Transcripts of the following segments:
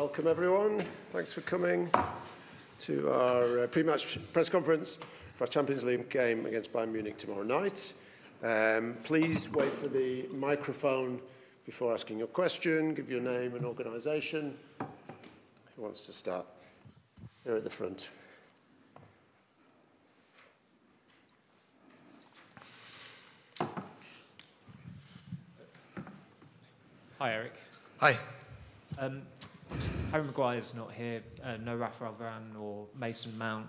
welcome everyone. Thanks for coming to our uh, pre-match press conference for our Champions League game against Bayern Munich tomorrow night. Um, please wait for the microphone before asking your question. Give your name and organisation. Who wants to start? Here at the front. Hi, Eric. Hi. Um, Harry Maguire's not here, uh, no Rafael Varane or Mason Mount.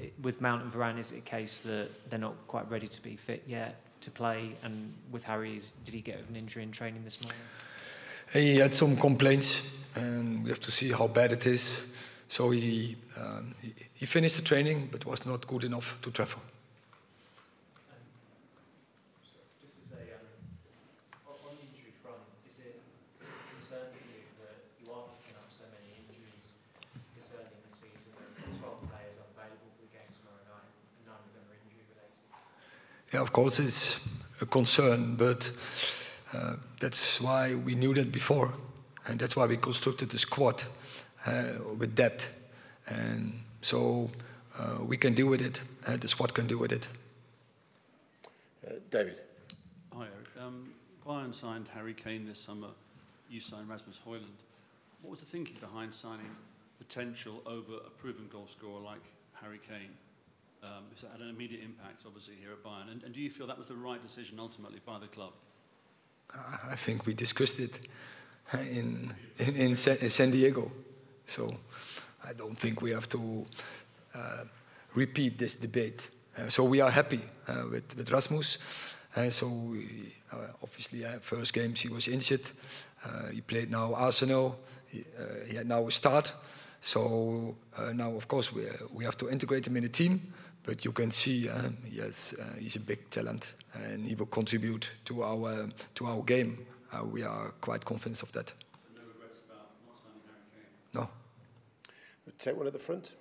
It, with Mount and Varane, is it a case that they're not quite ready to be fit yet to play? And with Harry, did he get an injury in training this morning? He had some complaints, and we have to see how bad it is. So he, um, he, he finished the training, but was not good enough to travel. Yeah, of course, it's a concern, but uh, that's why we knew that before. And that's why we constructed the squad uh, with depth. And so uh, we can deal with it, and the squad can deal with it. Uh, David. Hi, Eric. Um, Bayern signed Harry Kane this summer. You signed Rasmus Hojlund. What was the thinking behind signing potential over a proven goal scorer like Harry Kane? Um, it's had an immediate impact, obviously, here at Bayern. And, and, do you feel that was the right decision ultimately by the club? I think we discussed it in, in, in, San Diego. So I don't think we have to uh, repeat this debate. Uh, so we are happy uh, with, with Rasmus. And so we, uh, obviously, uh, first games he was injured. Uh, he played now Arsenal. He, he, had now a start. So now, of course, we, we have to integrate him in the team. But you can see, um, yes, uh, he's a big talent, and he will contribute to our to our game. Uh, we are quite convinced of that. No regrets about not signing Harry Kane. No. We'll take one at the front.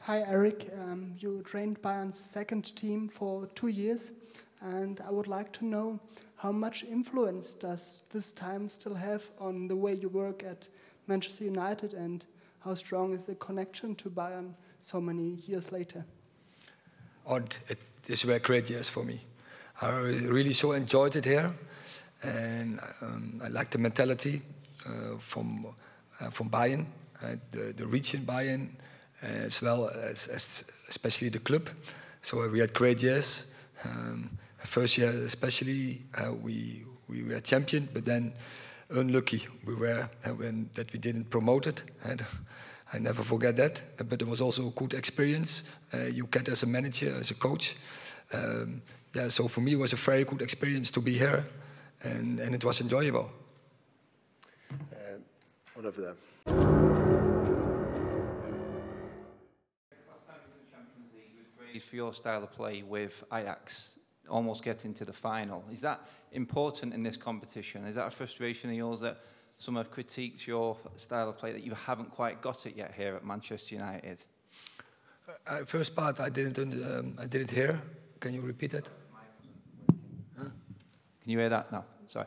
Hi, Eric. Um, you trained Bayern's second team for two years, and I would like to know how much influence does this time still have on the way you work at Manchester United and how strong is the connection to Bayern so many years later? And it, these were great years for me. I really so enjoyed it here, and um, I like the mentality uh, from uh, from Bayern, uh, the, the region Bayern, as well as, as, especially the club. So we had great years. Um, first year especially, uh, we we were champion, but then unlucky we were uh, when that we didn't promote it. And I never forget that. Uh, but it was also a good experience. Uh, you get as a manager, as a coach. Um, yeah, so for me it was a very good experience to be here, and, and it was enjoyable. Uh, one over there. For your style of play with Ajax almost getting to the final. Is that important in this competition? Is that a frustration of yours that some have critiqued your style of play that you haven't quite got it yet here at Manchester United? Uh, first part I didn't um, I didn't hear. Can you repeat it? Huh? Can you hear that? No, sorry.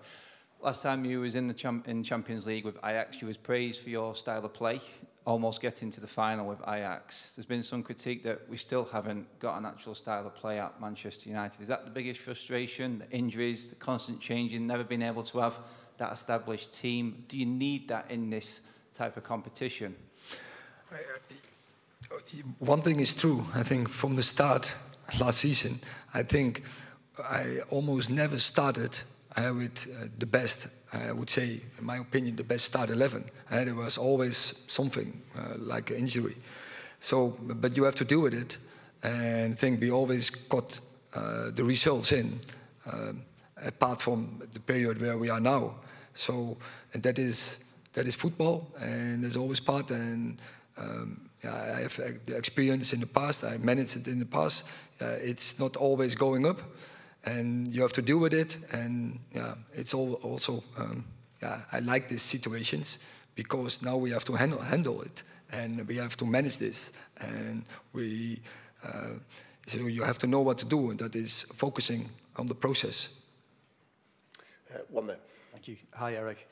Last time you was in the champ in Champions League with Ajax, you was praised for your style of play almost getting to the final with Ajax. There's been some critique that we still haven't got an actual style of play at Manchester United. Is that the biggest frustration, the injuries, the constant changing, never being able to have that established team? Do you need that in this type of competition? Uh, one thing is true. I think from the start last season, I think I almost never started uh, with uh, the best, I would say, in my opinion, the best start 11. Uh, there was always something uh, like an injury. So, but you have to deal with it. And I think we always got uh, the results in, apart from the period where we are now. So, and that is that is football, and there's always part. And um, yeah, I have the experience in the past. I managed it in the past. Uh, it's not always going up and you have to deal with it. And yeah, it's all also um, yeah, I like these situations because now we have to handle handle it and we have to manage this and we uh, so you have to know what to do and that is focusing on the process. Uh, one there. Thank you. Hi, Eric.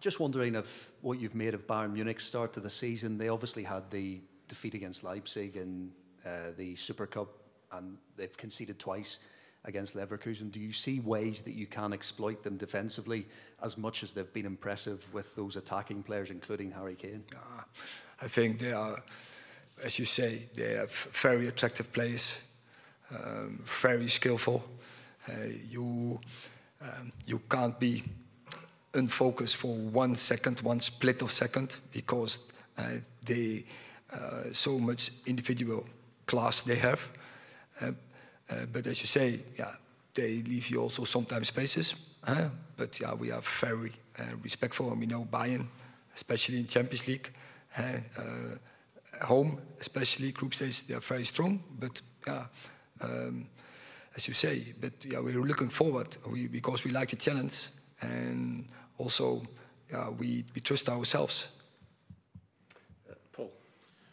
Just wondering if what you've made of Bayern Munich's start to the season. They obviously had the defeat against Leipzig in uh, the Super Cup, and they've conceded twice against Leverkusen. Do you see ways that you can exploit them defensively as much as they've been impressive with those attacking players, including Harry Kane? Uh, I think they are, as you say, they have very attractive players, um, very skillful. Uh, you um, you can't be unfocused for one second, one split of second, because uh, they uh, so much individual class they have. Uh, but as you say, yeah, they leave you also sometimes spaces. Huh? But yeah, we are very uh, respectful, and we know Bayern, especially in Champions League, home, especially group stage, they are very strong. But yeah. Um, as you say. But yeah, we're looking forward we, because we like the challenge and also yeah, we, we trust ourselves.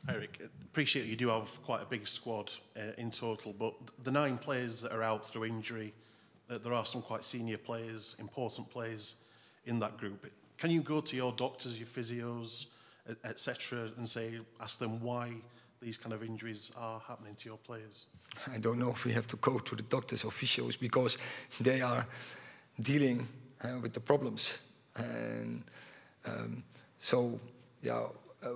Eric, appreciate you do have quite a big squad uh, in total, but the nine players that are out through injury, uh, there are some quite senior players, important players in that group. Can you go to your doctors, your physios, etc., and say, ask them why these kind of injuries are happening to your players? I don't know if we have to go to the doctors or physios because they are dealing uh, with the problems. And um, so, yeah, uh,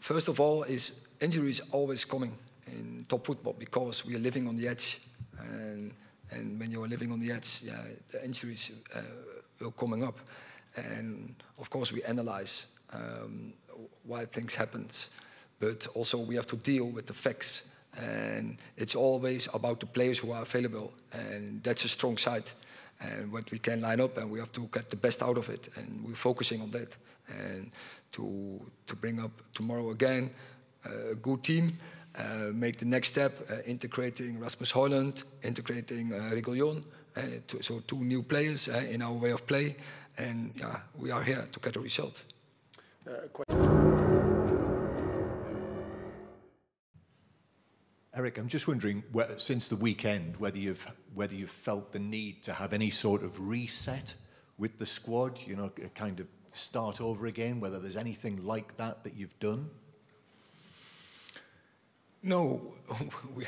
first of all, is injuries always coming in top football because we are living on the edge. And, and when you are living on the edge, yeah, the injuries uh, will coming up. And of course, we analyze um, why things happen but also we have to deal with the facts. And it's always about the players who are available, and that's a strong side. And what we can line up, and we have to get the best out of it, and we're focusing on that. And to to bring up tomorrow again uh, a good team, uh, make the next step, uh, integrating Rasmus Hojlund, integrating uh, Reguilón, uh, so two new players uh, in our way of play, and yeah, we are here to get a result. Eric, I'm just wondering, since the weekend, whether you've whether you've felt the need to have any sort of reset with the squad, you know, a kind of start over again. Whether there's anything like that that you've done. No, we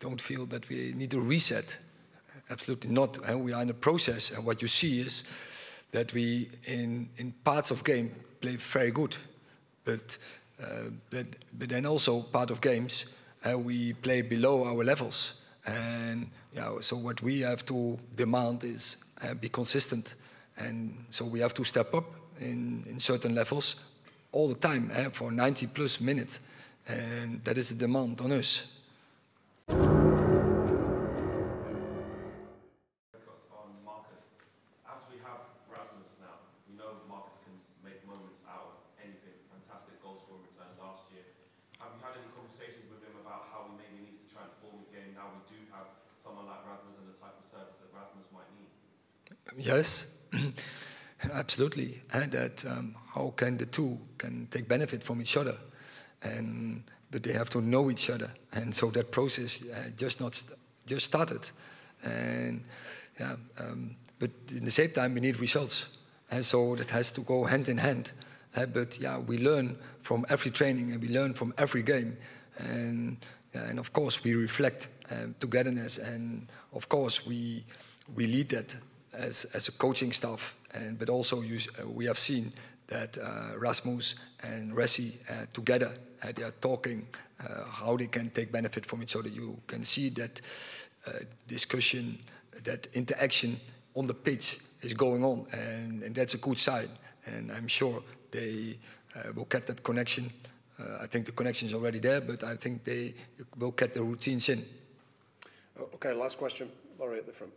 don't feel that we need a reset. Absolutely not. We are in a process, and what you see is that we, in in parts of game, play very good, but uh, but, but then also part of games we play below our levels. And yeah, so what we have to demand is uh, be consistent. And so we have to step up in, in certain levels all the time uh, for 90 plus minutes. And that is the demand on us. Yes, absolutely. And that um, how can the two can take benefit from each other, and but they have to know each other, and so that process uh, just not st just started, and yeah. Um, but in the same time, we need results, and so that has to go hand in hand. Uh, but yeah, we learn from every training, and we learn from every game, and and of course we reflect um, togetherness, and of course we we lead that as, as a coaching staff, and but also use, uh, we have seen that uh, Rasmus and Resi uh, together uh, they are talking uh, how they can take benefit from each other. You can see that uh, discussion, that interaction on the pitch is going on, and, and that's a good sign. And I'm sure they will get that connection. I think the connection is already there, but I think they will get the routines in. Okay, last question. Laurie at the front.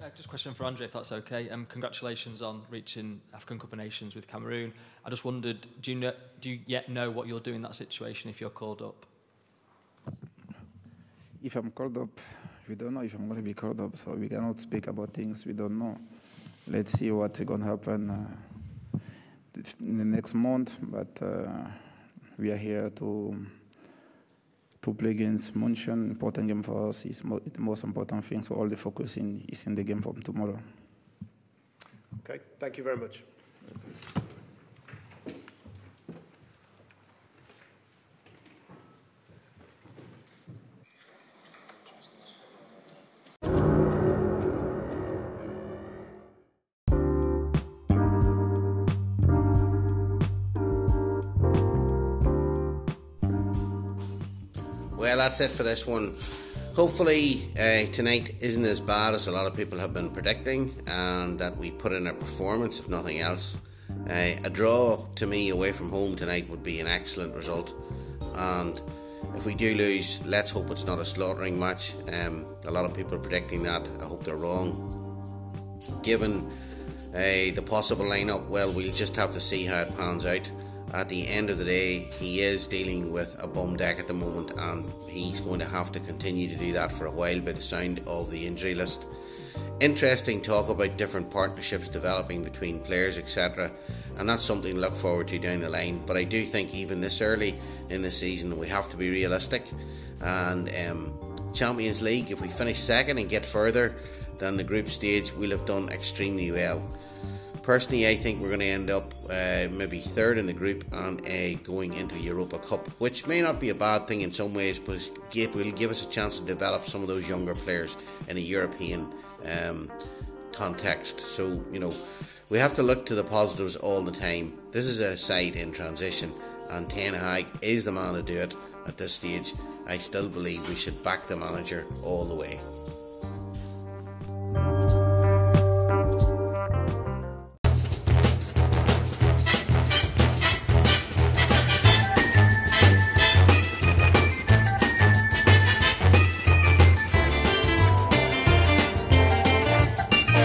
Uh, just a question for Andre, if that's okay. Um, congratulations on reaching African Cup of Nations with Cameroon. I just wondered, do you, know, do you yet know what you'll do in that situation if you're called up? If I'm called up, we don't know if I'm going to be called up, so we cannot speak about things we don't know. Let's see what's going to happen uh, in the next month, but uh, we are here to to play against Munchen. Important game for us is mo- the most important thing. So all the focus in, is in the game from tomorrow. Okay, thank you very much. Well, that's it for this one. Hopefully, uh, tonight isn't as bad as a lot of people have been predicting, and that we put in a performance, if nothing else. Uh, a draw to me away from home tonight would be an excellent result, and if we do lose, let's hope it's not a slaughtering match. Um, a lot of people are predicting that. I hope they're wrong. Given uh, the possible lineup, well, we'll just have to see how it pans out at the end of the day, he is dealing with a bum deck at the moment, and he's going to have to continue to do that for a while by the sound of the injury list. Interesting talk about different partnerships developing between players, etc., and that's something to look forward to down the line. But I do think even this early in the season, we have to be realistic. And um, Champions League, if we finish second and get further than the group stage, we'll have done extremely well. Personally, I think we're going to end up uh, maybe third in the group and uh, going into the Europa Cup, which may not be a bad thing in some ways, but it will give us a chance to develop some of those younger players in a European um, context. So, you know, we have to look to the positives all the time. This is a side in transition, and Ten Hag is the man to do it at this stage. I still believe we should back the manager all the way.